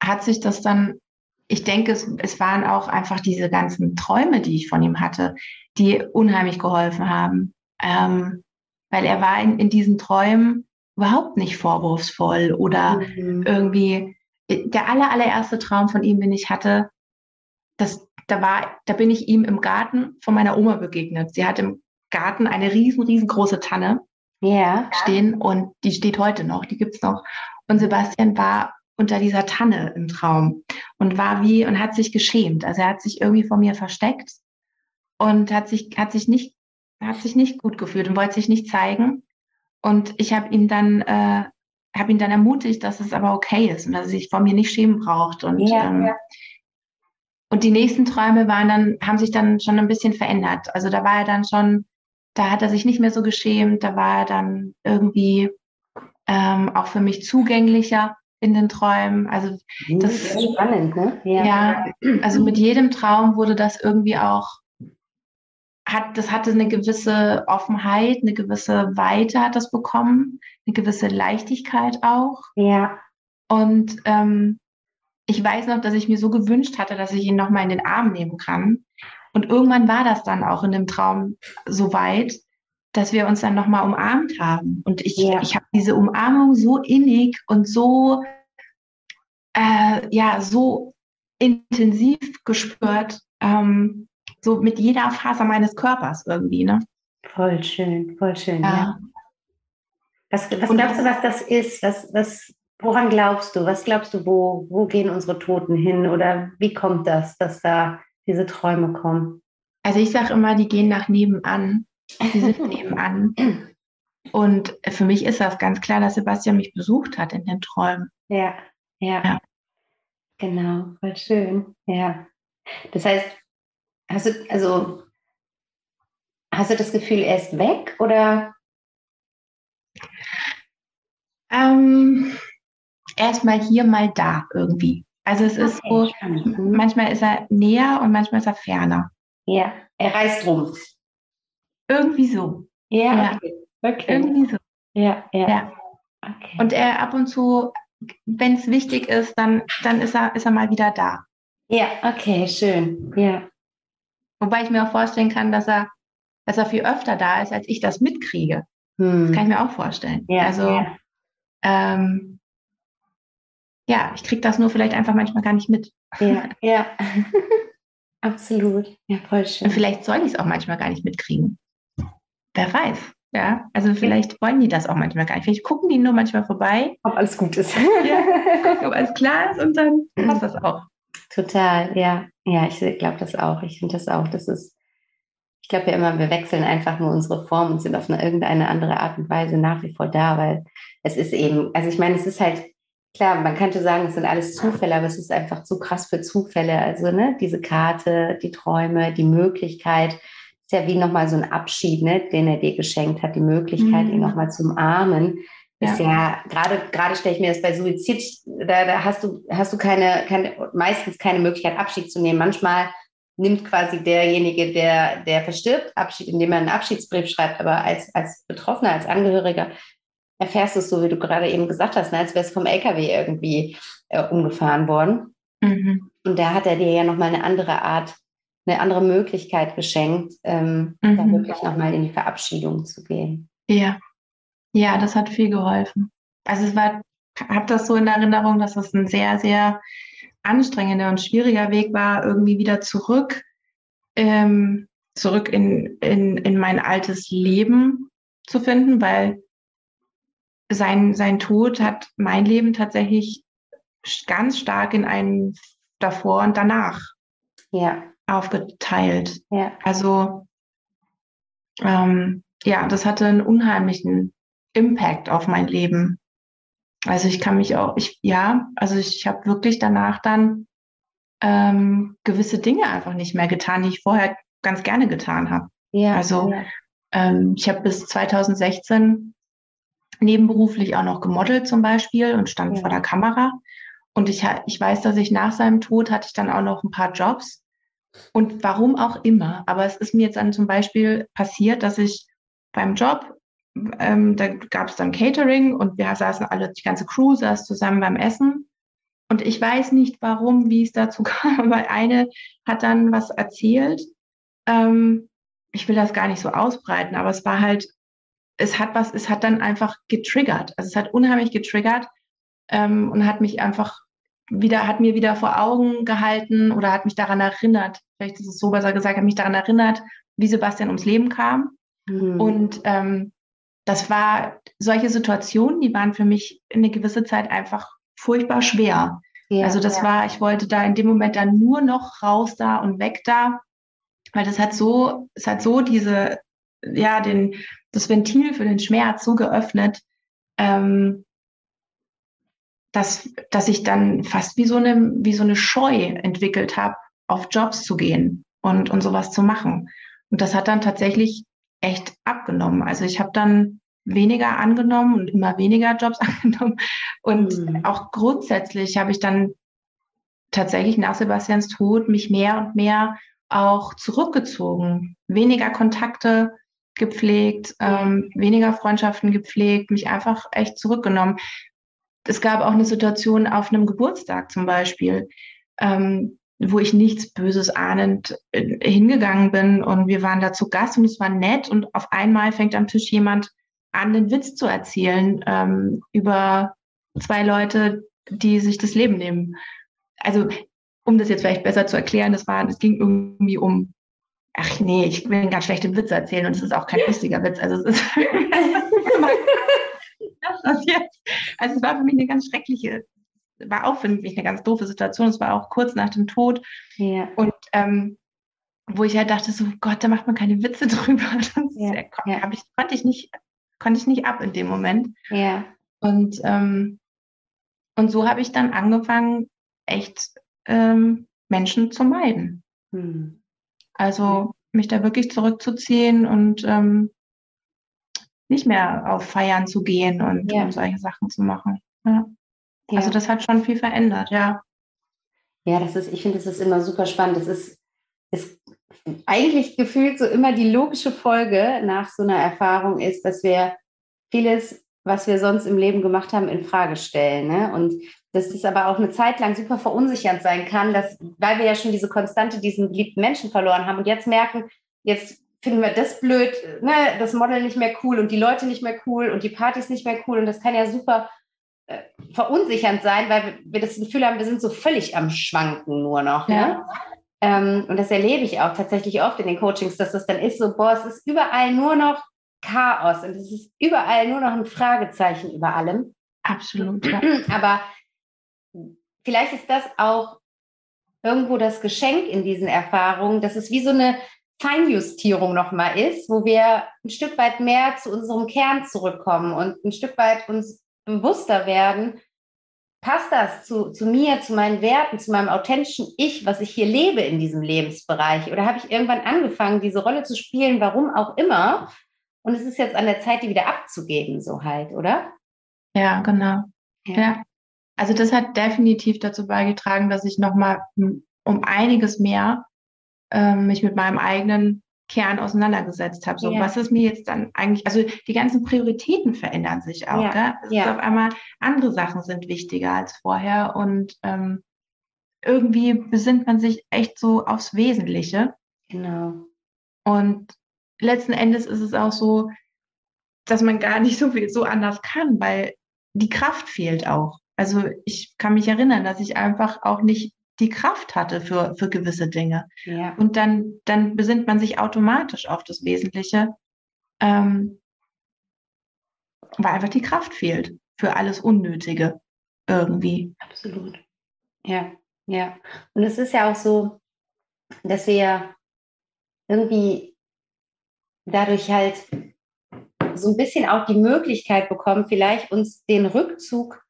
hat sich das dann ich denke, es, es waren auch einfach diese ganzen Träume, die ich von ihm hatte, die unheimlich geholfen haben. Ähm, weil er war in, in diesen Träumen überhaupt nicht vorwurfsvoll oder mhm. irgendwie der aller, allererste Traum von ihm, den ich hatte, das, da war, da bin ich ihm im Garten von meiner Oma begegnet. Sie hat im Garten eine riesen, riesengroße Tanne yeah. stehen und die steht heute noch, die gibt's noch. Und Sebastian war unter dieser Tanne im Traum und war wie und hat sich geschämt. Also er hat sich irgendwie vor mir versteckt und hat sich hat sich nicht hat sich nicht gut gefühlt und wollte sich nicht zeigen. Und ich habe ihn dann äh, habe ihn dann ermutigt, dass es aber okay ist und dass er sich vor mir nicht schämen braucht und ja, ähm, ja. und die nächsten Träume waren dann haben sich dann schon ein bisschen verändert. Also da war er dann schon da hat er sich nicht mehr so geschämt, da war er dann irgendwie ähm, auch für mich zugänglicher in den Träumen. Also hm, das ist spannend, ne? Ja. ja, also mit jedem Traum wurde das irgendwie auch hat, das hatte eine gewisse Offenheit, eine gewisse Weite hat das bekommen, eine gewisse Leichtigkeit auch. Ja. Und ähm, ich weiß noch, dass ich mir so gewünscht hatte, dass ich ihn nochmal in den Arm nehmen kann. Und irgendwann war das dann auch in dem Traum so weit, dass wir uns dann nochmal umarmt haben. Und ich, ja. ich habe diese Umarmung so innig und so, äh, ja, so intensiv gespürt, ähm, so mit jeder Faser meines Körpers irgendwie, ne? Voll schön, voll schön, ja. ja. Was, was glaubst du, was das ist? Was, was, woran glaubst du? Was glaubst du, wo, wo gehen unsere Toten hin? Oder wie kommt das, dass da diese Träume kommen? Also ich sage immer, die gehen nach nebenan. Die sind nebenan. Und für mich ist das ganz klar, dass Sebastian mich besucht hat in den Träumen. Ja, ja. ja. Genau, voll schön. Ja. Das heißt, hast du, also, hast du das Gefühl, er ist weg oder? Ähm, er ist mal hier, mal da irgendwie. Also es okay, ist so, spannend. manchmal ist er näher und manchmal ist er ferner. Ja, er reist rum. Irgendwie so. Ja, ja. Okay. okay. Irgendwie so. Ja, ja. ja. Okay. Und er ab und zu, wenn es wichtig ist, dann, dann ist, er, ist er mal wieder da. Ja, okay, schön. Ja. Wobei ich mir auch vorstellen kann, dass er, dass er viel öfter da ist, als ich das mitkriege. Hm. Das kann ich mir auch vorstellen. Ja, also, ja. Ähm, ja, ich kriege das nur vielleicht einfach manchmal gar nicht mit. Ja, ja. Absolut. Ja, voll schön. Und vielleicht soll ich es auch manchmal gar nicht mitkriegen. Wer weiß. Ja, also vielleicht wollen die das auch manchmal gar nicht. Vielleicht gucken die nur manchmal vorbei. Ob alles gut ist. ja, ob alles klar ist und dann passt das auch. Total, ja. Ja, ich glaube das auch. Ich finde das auch. Das ist, ich glaube ja immer, wir wechseln einfach nur unsere Form und sind auf eine irgendeine andere Art und Weise nach wie vor da, weil es ist eben, also ich meine, es ist halt, klar, man könnte sagen, es sind alles Zufälle, aber es ist einfach zu krass für Zufälle. Also, ne, diese Karte, die Träume, die Möglichkeit, ist ja wie nochmal so ein Abschied, ne, den er dir geschenkt hat, die Möglichkeit, mhm. ihn nochmal zu umarmen. Ist ja, ja gerade, gerade stelle ich mir das bei Suizid, da, da hast du, hast du keine, keine, meistens keine Möglichkeit, Abschied zu nehmen. Manchmal nimmt quasi derjenige, der, der verstirbt, Abschied, indem er einen Abschiedsbrief schreibt, aber als, als Betroffener, als Angehöriger erfährst du es so, wie du gerade eben gesagt hast, ne, als wäre es vom LKW irgendwie äh, umgefahren worden. Mhm. Und da hat er dir ja nochmal eine andere Art, eine andere Möglichkeit geschenkt, ähm, mhm. da wirklich nochmal in die Verabschiedung zu gehen. Ja. Ja, das hat viel geholfen. Also es war, habe das so in Erinnerung, dass es ein sehr, sehr anstrengender und schwieriger Weg war, irgendwie wieder zurück, ähm, zurück in, in, in mein altes Leben zu finden, weil sein, sein Tod hat mein Leben tatsächlich ganz stark in ein davor und danach ja. Aufgeteilt. Ja. Also ähm, ja, das hatte einen unheimlichen Impact auf mein Leben. Also ich kann mich auch, ich ja, also ich, ich habe wirklich danach dann ähm, gewisse Dinge einfach nicht mehr getan, die ich vorher ganz gerne getan habe. Ja, also ja. Ähm, ich habe bis 2016 nebenberuflich auch noch gemodelt zum Beispiel und stand ja. vor der Kamera. Und ich, ich weiß, dass ich nach seinem Tod hatte ich dann auch noch ein paar Jobs. Und warum auch immer. Aber es ist mir jetzt dann zum Beispiel passiert, dass ich beim Job, ähm, da gab es dann Catering und wir saßen alle, die ganze Crew saß zusammen beim Essen. Und ich weiß nicht warum, wie es dazu kam, weil eine hat dann was erzählt. Ähm, ich will das gar nicht so ausbreiten, aber es war halt es hat was, es hat dann einfach getriggert. Also es hat unheimlich getriggert ähm, und hat mich einfach wieder, hat mir wieder vor Augen gehalten oder hat mich daran erinnert, vielleicht ist es so besser gesagt, hat mich daran erinnert, wie Sebastian ums Leben kam. Mhm. Und ähm, das war solche Situationen, die waren für mich eine gewisse Zeit einfach furchtbar schwer. Ja, also das ja. war, ich wollte da in dem Moment dann nur noch raus da und weg da, weil das hat so, es hat so diese, ja, den, das Ventil für den Schmerz so geöffnet, ähm, dass, dass ich dann fast wie so eine, wie so eine Scheu entwickelt habe, auf Jobs zu gehen und, und sowas zu machen. Und das hat dann tatsächlich echt abgenommen. Also ich habe dann weniger angenommen und immer weniger Jobs angenommen. Und mhm. auch grundsätzlich habe ich dann tatsächlich nach Sebastians Tod mich mehr und mehr auch zurückgezogen, weniger Kontakte gepflegt, ähm, weniger Freundschaften gepflegt, mich einfach echt zurückgenommen. Es gab auch eine Situation auf einem Geburtstag zum Beispiel, ähm, wo ich nichts Böses ahnend äh, hingegangen bin und wir waren da zu Gast und es war nett und auf einmal fängt am Tisch jemand an, einen Witz zu erzählen ähm, über zwei Leute, die sich das Leben nehmen. Also um das jetzt vielleicht besser zu erklären, das war, es ging irgendwie um ach nee, ich will einen ganz schlechten Witz erzählen und es ist auch kein lustiger Witz. Also es ist das jetzt. Also es war für mich eine ganz schreckliche, war auch für mich eine ganz doofe Situation. Es war auch kurz nach dem Tod. Ja. Und ähm, wo ich halt dachte, so Gott, da macht man keine Witze drüber. Das ja. ja, ja. Ich, konnte ich nicht, konnte ich nicht ab in dem Moment. Ja. Und, ähm, und so habe ich dann angefangen, echt ähm, Menschen zu meiden. Hm. Also mich da wirklich zurückzuziehen und ähm, nicht mehr auf Feiern zu gehen und, ja. und solche Sachen zu machen. Ja. Ja. Also das hat schon viel verändert, ja. Ja, das ist, ich finde, das ist immer super spannend. Das ist, ist eigentlich gefühlt so immer die logische Folge nach so einer Erfahrung ist, dass wir vieles, was wir sonst im Leben gemacht haben, in Frage stellen. Ne? Und dass das aber auch eine Zeit lang super verunsichernd sein kann, dass, weil wir ja schon diese Konstante, diesen geliebten Menschen verloren haben und jetzt merken, jetzt finden wir das blöd, ne, das Model nicht mehr cool und die Leute nicht mehr cool und die Partys nicht mehr cool. Und das kann ja super äh, verunsichernd sein, weil wir, das Gefühl haben, wir sind so völlig am Schwanken nur noch. Ne? Ja. Ne? Ähm, und das erlebe ich auch tatsächlich oft in den Coachings, dass das dann ist so, boah, es ist überall nur noch Chaos und es ist überall nur noch ein Fragezeichen über allem. Absolut. Ja. Aber vielleicht ist das auch irgendwo das Geschenk in diesen Erfahrungen, dass es wie so eine Feinjustierung nochmal ist, wo wir ein Stück weit mehr zu unserem Kern zurückkommen und ein Stück weit uns bewusster werden, passt das zu, zu mir, zu meinen Werten, zu meinem authentischen Ich, was ich hier lebe in diesem Lebensbereich? Oder habe ich irgendwann angefangen, diese Rolle zu spielen, warum auch immer? Und es ist jetzt an der Zeit, die wieder abzugeben, so halt, oder? Ja, genau. Ja. ja. Also das hat definitiv dazu beigetragen, dass ich nochmal um einiges mehr äh, mich mit meinem eigenen Kern auseinandergesetzt habe. So, ja. was ist mir jetzt dann eigentlich, also die ganzen Prioritäten verändern sich auch. Ja. Gell? Ja. auf einmal andere Sachen sind wichtiger als vorher und ähm, irgendwie besinnt man sich echt so aufs Wesentliche. Genau. Und letzten Endes ist es auch so, dass man gar nicht so viel so anders kann, weil die Kraft fehlt auch. Also ich kann mich erinnern, dass ich einfach auch nicht die Kraft hatte für, für gewisse Dinge. Ja. Und dann, dann besinnt man sich automatisch auf das Wesentliche, ähm, weil einfach die Kraft fehlt für alles Unnötige irgendwie. Absolut. Ja, ja. Und es ist ja auch so, dass wir irgendwie dadurch halt so ein bisschen auch die Möglichkeit bekommen, vielleicht uns den Rückzug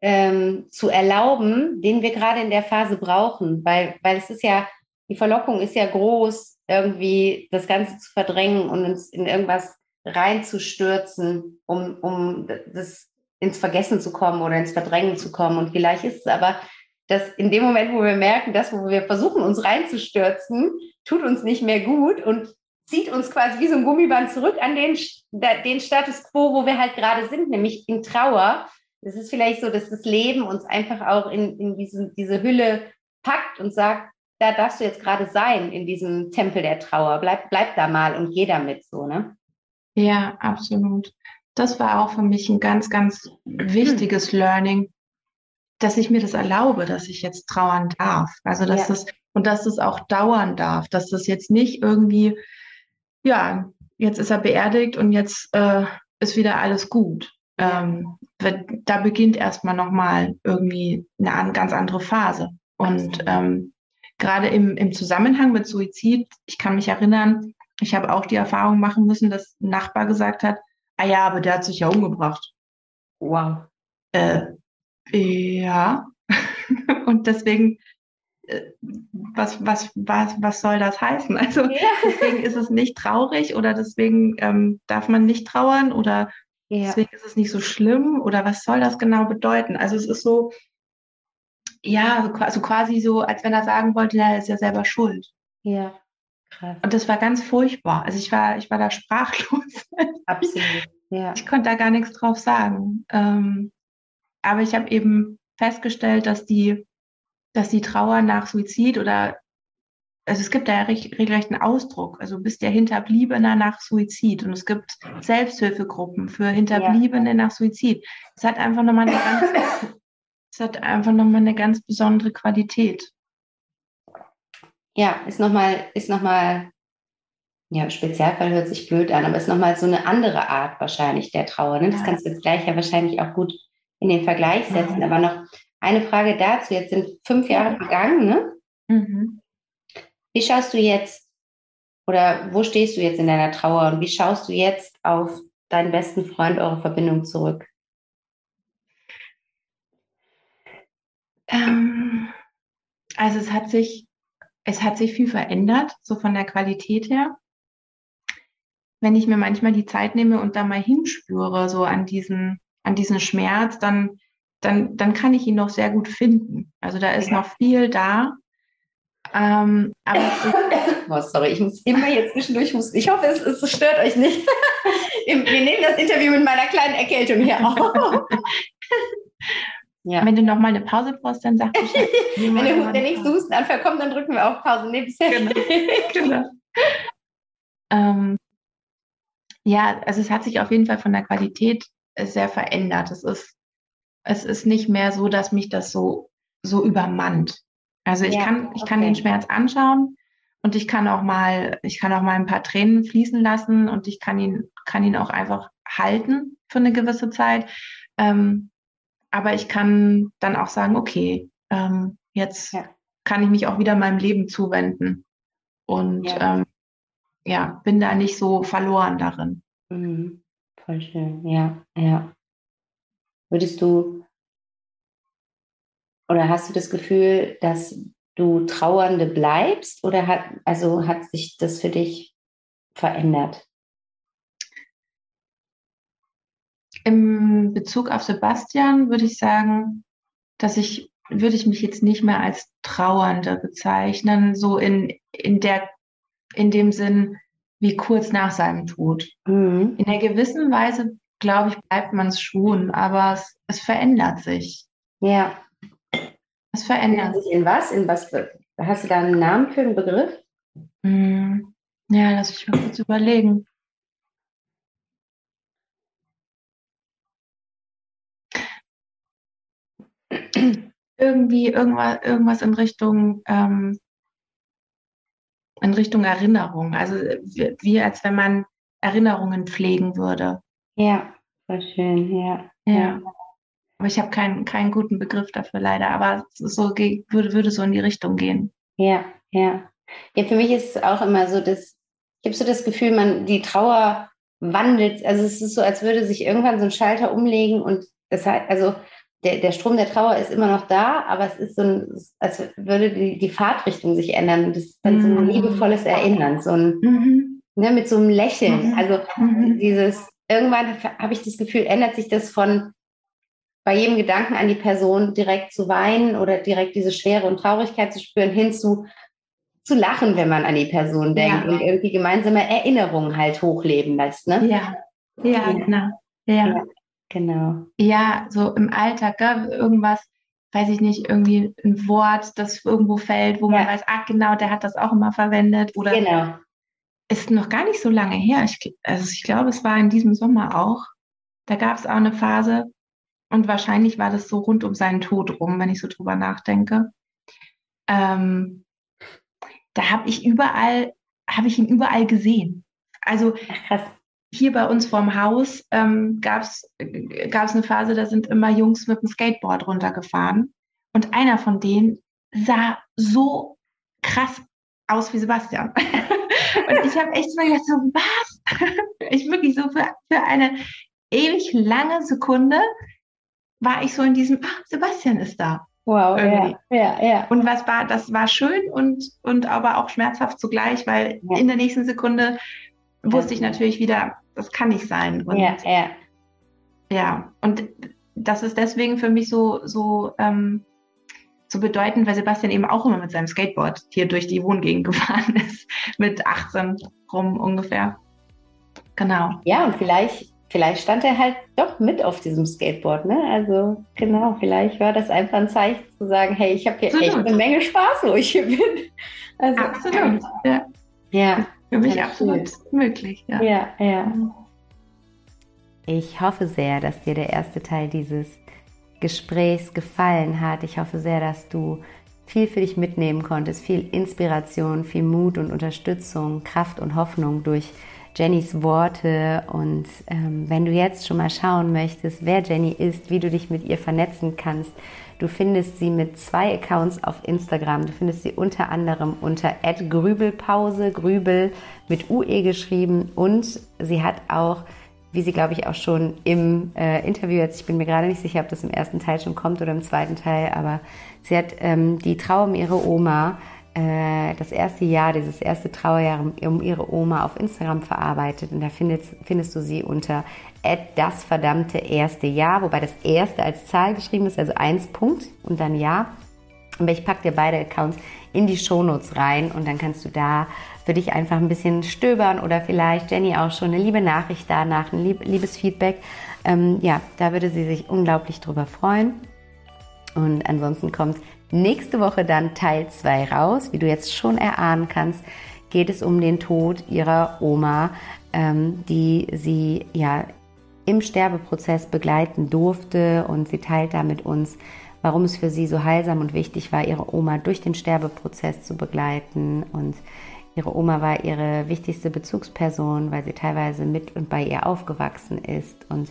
ähm, zu erlauben, den wir gerade in der Phase brauchen, weil, weil es ist ja, die Verlockung ist ja groß, irgendwie das Ganze zu verdrängen und uns in irgendwas reinzustürzen, um, um das ins Vergessen zu kommen oder ins Verdrängen zu kommen. Und vielleicht ist es aber, dass in dem Moment, wo wir merken, dass wo wir versuchen, uns reinzustürzen, tut uns nicht mehr gut und zieht uns quasi wie so ein Gummiband zurück an den, den Status quo, wo wir halt gerade sind, nämlich in Trauer es ist vielleicht so, dass das Leben uns einfach auch in, in diese, diese Hülle packt und sagt, da darfst du jetzt gerade sein, in diesem Tempel der Trauer. Bleib, bleib da mal und geh damit so, ne? Ja, absolut. Das war auch für mich ein ganz, ganz wichtiges Learning, dass ich mir das erlaube, dass ich jetzt trauern darf. Also, dass ja. das, und dass es auch dauern darf, dass das jetzt nicht irgendwie, ja, jetzt ist er beerdigt und jetzt äh, ist wieder alles gut ähm, da beginnt erstmal nochmal irgendwie eine ganz andere Phase. Und ähm, gerade im, im Zusammenhang mit Suizid, ich kann mich erinnern, ich habe auch die Erfahrung machen müssen, dass ein Nachbar gesagt hat, ah ja, aber der hat sich ja umgebracht. Wow. Äh, ja. Und deswegen, äh, was, was, was, was soll das heißen? Also ja. deswegen ist es nicht traurig oder deswegen ähm, darf man nicht trauern oder ja. Deswegen ist es nicht so schlimm oder was soll das genau bedeuten? Also es ist so, ja, also quasi so, als wenn er sagen wollte, er ist ja selber schuld. Ja. Krass. Und das war ganz furchtbar. Also ich war, ich war da sprachlos. Absolut. Ja. Ich konnte da gar nichts drauf sagen. Ähm, aber ich habe eben festgestellt, dass die, dass die Trauer nach Suizid oder also es gibt da ja regelrecht einen Ausdruck. Also du bist ja Hinterbliebener nach Suizid und es gibt Selbsthilfegruppen für Hinterbliebene ja. nach Suizid. Es hat einfach nochmal eine ganz, es hat einfach noch mal eine ganz besondere Qualität. Ja, ist nochmal, ist nochmal, ja, Spezialfall hört sich blöd an, aber ist nochmal so eine andere Art wahrscheinlich der Trauer. Ne? Das kannst du jetzt gleich ja wahrscheinlich auch gut in den Vergleich setzen. Aber noch eine Frage dazu. Jetzt sind fünf Jahre vergangen, ne? Mhm. Wie schaust du jetzt oder wo stehst du jetzt in deiner Trauer und wie schaust du jetzt auf deinen besten Freund, eure Verbindung zurück? Ähm, also es hat sich, es hat sich viel verändert, so von der Qualität her. Wenn ich mir manchmal die Zeit nehme und da mal hinspüre, so an diesen, an diesen Schmerz, dann, dann, dann kann ich ihn noch sehr gut finden. Also da ist ja. noch viel da. Ähm, aber oh, sorry, ich muss immer jetzt zwischendurch husten. Ich hoffe, es, es stört euch nicht. Wir nehmen das Interview mit meiner kleinen Erkältung hier auf. Ja. Wenn du noch mal eine Pause brauchst, dann sag Bescheid. Wenn der, der nächste Hustenanfall kommt, dann drücken wir auf Pause. Nee, bisher. Genau. genau. ja, also es hat sich auf jeden Fall von der Qualität sehr verändert. Es ist, es ist nicht mehr so, dass mich das so, so übermannt. Also ich ja, kann, ich okay. kann den Schmerz anschauen und ich kann auch mal, ich kann auch mal ein paar Tränen fließen lassen und ich kann ihn, kann ihn auch einfach halten für eine gewisse Zeit. Ähm, aber ich kann dann auch sagen, okay, ähm, jetzt ja. kann ich mich auch wieder meinem Leben zuwenden. Und ja. Ähm, ja, bin da nicht so verloren darin. Mhm. Voll schön, ja, ja. Würdest du oder hast du das Gefühl, dass du Trauernde bleibst oder hat, also hat sich das für dich verändert? Im Bezug auf Sebastian würde ich sagen, dass ich, würde ich mich jetzt nicht mehr als Trauernde bezeichnen, so in, in der in dem Sinn wie kurz nach seinem Tod. Mhm. In einer gewissen Weise, glaube ich, bleibt man es schon, aber es, es verändert sich. Ja. Es verändert sich. In was? In was? Hast du da einen Namen für einen Begriff? Mhm. Ja, lass mich mal kurz überlegen. Irgendwie irgendwas, irgendwas in Richtung ähm, in Richtung Erinnerung. Also wie, wie als wenn man Erinnerungen pflegen würde. Ja, voll schön, ja. Ja. Aber ich habe keinen, keinen guten Begriff dafür leider, aber so würde, würde so in die Richtung gehen. Ja, ja. Ja, für mich ist es auch immer so, dass ich habe so das Gefühl, man die Trauer wandelt. Also es ist so, als würde sich irgendwann so ein Schalter umlegen und das heißt, also der, der Strom der Trauer ist immer noch da, aber es ist so ein, als würde die, die Fahrtrichtung sich ändern. Das ist dann so ein mhm. liebevolles Erinnern, so ein, mhm. ne, mit so einem Lächeln. Mhm. Also mhm. dieses, irgendwann habe ich das Gefühl, ändert sich das von bei jedem Gedanken an die Person direkt zu weinen oder direkt diese Schwere und Traurigkeit zu spüren, hin zu, lachen, wenn man an die Person denkt ja. und irgendwie gemeinsame Erinnerungen halt hochleben lässt. Ne? Ja, ja, ja. genau. Ja. ja. Genau. Ja, so im Alltag, gell? irgendwas, weiß ich nicht, irgendwie ein Wort, das irgendwo fällt, wo man weiß, ach genau, der hat das auch immer verwendet. Oder genau. ist noch gar nicht so lange her. Ich, also ich glaube, es war in diesem Sommer auch. Da gab es auch eine Phase und wahrscheinlich war das so rund um seinen Tod rum, wenn ich so drüber nachdenke. Ähm, da habe ich überall, habe ich ihn überall gesehen. Also Ach, hier bei uns vorm Haus ähm, gab es eine Phase, da sind immer Jungs mit dem Skateboard runtergefahren. Und einer von denen sah so krass aus wie Sebastian. und ich habe echt so gedacht, so, was? ich wirklich so für, für eine ewig lange Sekunde war ich so in diesem, ach, Sebastian ist da. Wow, irgendwie. ja, ja, ja. Und was war, das war schön und, und aber auch schmerzhaft zugleich, weil ja. in der nächsten Sekunde wusste ich natürlich wieder, das kann nicht sein. Und, ja, ja. Ja, und das ist deswegen für mich so, so, ähm, so bedeutend, weil Sebastian eben auch immer mit seinem Skateboard hier durch die Wohngegend gefahren ist, mit 18 rum ungefähr. Genau. Ja, und vielleicht, vielleicht stand er halt doch mit auf diesem Skateboard, ne? Also genau, vielleicht war das einfach ein Zeichen zu sagen, hey, ich habe hier Absolut. echt eine Menge Spaß, wo ich hier bin. Also, Absolut. Ja. ja. Für mich absolut möglich. Ja. ja, ja. Ich hoffe sehr, dass dir der erste Teil dieses Gesprächs gefallen hat. Ich hoffe sehr, dass du viel für dich mitnehmen konntest, viel Inspiration, viel Mut und Unterstützung, Kraft und Hoffnung durch Jennys Worte. Und ähm, wenn du jetzt schon mal schauen möchtest, wer Jenny ist, wie du dich mit ihr vernetzen kannst, Du findest sie mit zwei Accounts auf Instagram. Du findest sie unter anderem unter @grübelpause, Grübel mit UE geschrieben und sie hat auch wie sie, glaube ich, auch schon im äh, Interview jetzt, ich bin mir gerade nicht sicher, ob das im ersten Teil schon kommt oder im zweiten Teil, aber sie hat ähm, die Trauer um ihre Oma, äh, das erste Jahr, dieses erste Trauerjahr um, ihre Oma auf Instagram verarbeitet und da findest, findest du sie unter das verdammte erste Jahr, wobei das erste als Zahl geschrieben ist, also eins Punkt und dann Jahr. Aber ich packe dir beide Accounts in die Shownotes rein und dann kannst du da für dich einfach ein bisschen stöbern oder vielleicht Jenny auch schon eine liebe Nachricht danach, ein liebes Feedback. Ähm, ja, da würde sie sich unglaublich drüber freuen. Und ansonsten kommt nächste Woche dann Teil 2 raus. Wie du jetzt schon erahnen kannst, geht es um den Tod ihrer Oma ähm, die sie ja im Sterbeprozess begleiten durfte und sie teilt da mit uns, warum es für sie so heilsam und wichtig war, ihre Oma durch den Sterbeprozess zu begleiten und Ihre Oma war ihre wichtigste Bezugsperson, weil sie teilweise mit und bei ihr aufgewachsen ist. Und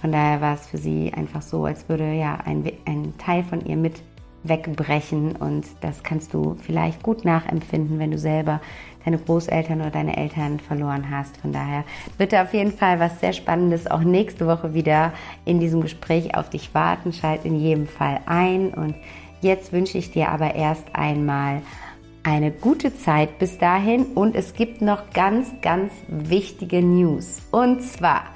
von daher war es für sie einfach so, als würde ja ein, ein Teil von ihr mit wegbrechen. Und das kannst du vielleicht gut nachempfinden, wenn du selber deine Großeltern oder deine Eltern verloren hast. Von daher wird da auf jeden Fall was sehr Spannendes auch nächste Woche wieder in diesem Gespräch auf dich warten. Schalt in jedem Fall ein. Und jetzt wünsche ich dir aber erst einmal eine gute Zeit bis dahin und es gibt noch ganz, ganz wichtige News. Und zwar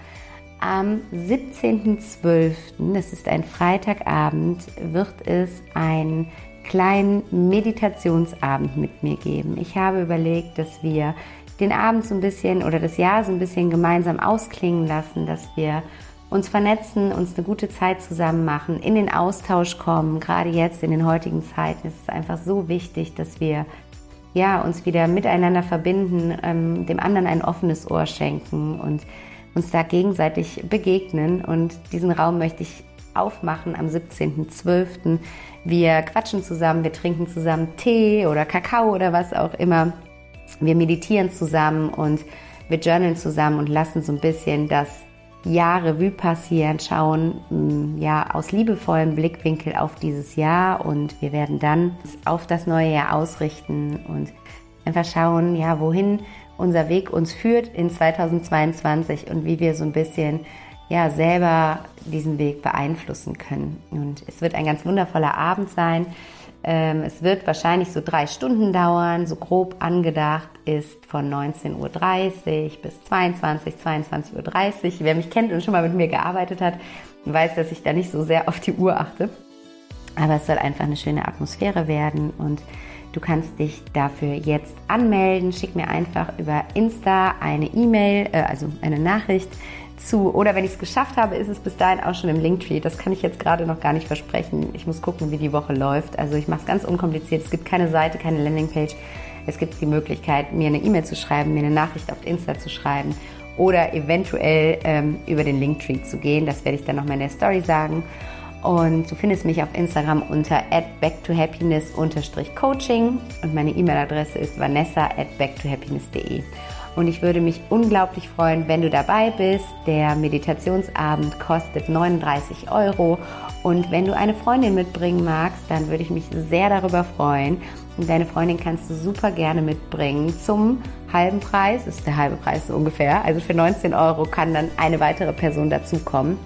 am 17.12., das ist ein Freitagabend, wird es einen kleinen Meditationsabend mit mir geben. Ich habe überlegt, dass wir den Abend so ein bisschen oder das Jahr so ein bisschen gemeinsam ausklingen lassen, dass wir uns vernetzen, uns eine gute Zeit zusammen machen, in den Austausch kommen. Gerade jetzt in den heutigen Zeiten ist es einfach so wichtig, dass wir ja, uns wieder miteinander verbinden, ähm, dem anderen ein offenes Ohr schenken und uns da gegenseitig begegnen. Und diesen Raum möchte ich aufmachen am 17.12. Wir quatschen zusammen, wir trinken zusammen Tee oder Kakao oder was auch immer. Wir meditieren zusammen und wir journalen zusammen und lassen so ein bisschen das Jahr Revue passieren, schauen mm, ja aus liebevollem Blickwinkel auf dieses Jahr und wir werden dann auf das neue Jahr ausrichten und einfach schauen, ja, wohin unser Weg uns führt in 2022 und wie wir so ein bisschen ja selber diesen Weg beeinflussen können. Und es wird ein ganz wundervoller Abend sein. Ähm, es wird wahrscheinlich so drei Stunden dauern, so grob angedacht ist von 19.30 Uhr bis 22, 22.30 Uhr. Wer mich kennt und schon mal mit mir gearbeitet hat, weiß, dass ich da nicht so sehr auf die Uhr achte. Aber es soll einfach eine schöne Atmosphäre werden und du kannst dich dafür jetzt anmelden. Schick mir einfach über Insta eine E-Mail, äh, also eine Nachricht zu. Oder wenn ich es geschafft habe, ist es bis dahin auch schon im Linktree. Das kann ich jetzt gerade noch gar nicht versprechen. Ich muss gucken, wie die Woche läuft. Also ich mache es ganz unkompliziert. Es gibt keine Seite, keine Landingpage. Es gibt die Möglichkeit, mir eine E-Mail zu schreiben, mir eine Nachricht auf Insta zu schreiben oder eventuell ähm, über den Linktree zu gehen. Das werde ich dann nochmal in der Story sagen. Und du findest mich auf Instagram unter backtohappiness-coaching und meine E-Mail-Adresse ist vanessa at backtohappiness.de. Und ich würde mich unglaublich freuen, wenn du dabei bist. Der Meditationsabend kostet 39 Euro. Und wenn du eine Freundin mitbringen magst, dann würde ich mich sehr darüber freuen. Und deine Freundin kannst du super gerne mitbringen zum halben Preis. Ist der halbe Preis so ungefähr. Also für 19 Euro kann dann eine weitere Person dazukommen.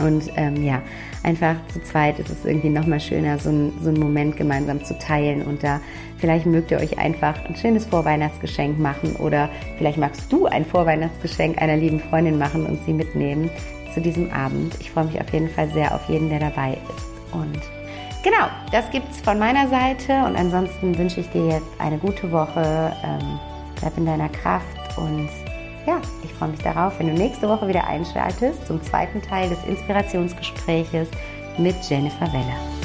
Und ähm, ja, einfach zu zweit ist es irgendwie nochmal schöner, so, ein, so einen Moment gemeinsam zu teilen. Und da vielleicht mögt ihr euch einfach ein schönes Vorweihnachtsgeschenk machen oder vielleicht magst du ein Vorweihnachtsgeschenk einer lieben Freundin machen und sie mitnehmen zu diesem Abend. Ich freue mich auf jeden Fall sehr auf jeden, der dabei ist. Und genau, das gibt's von meiner Seite. Und ansonsten wünsche ich dir jetzt eine gute Woche. Ähm, bleib in deiner Kraft und ja, ich freue mich darauf, wenn du nächste Woche wieder einschaltest zum zweiten Teil des Inspirationsgespräches mit Jennifer Weller.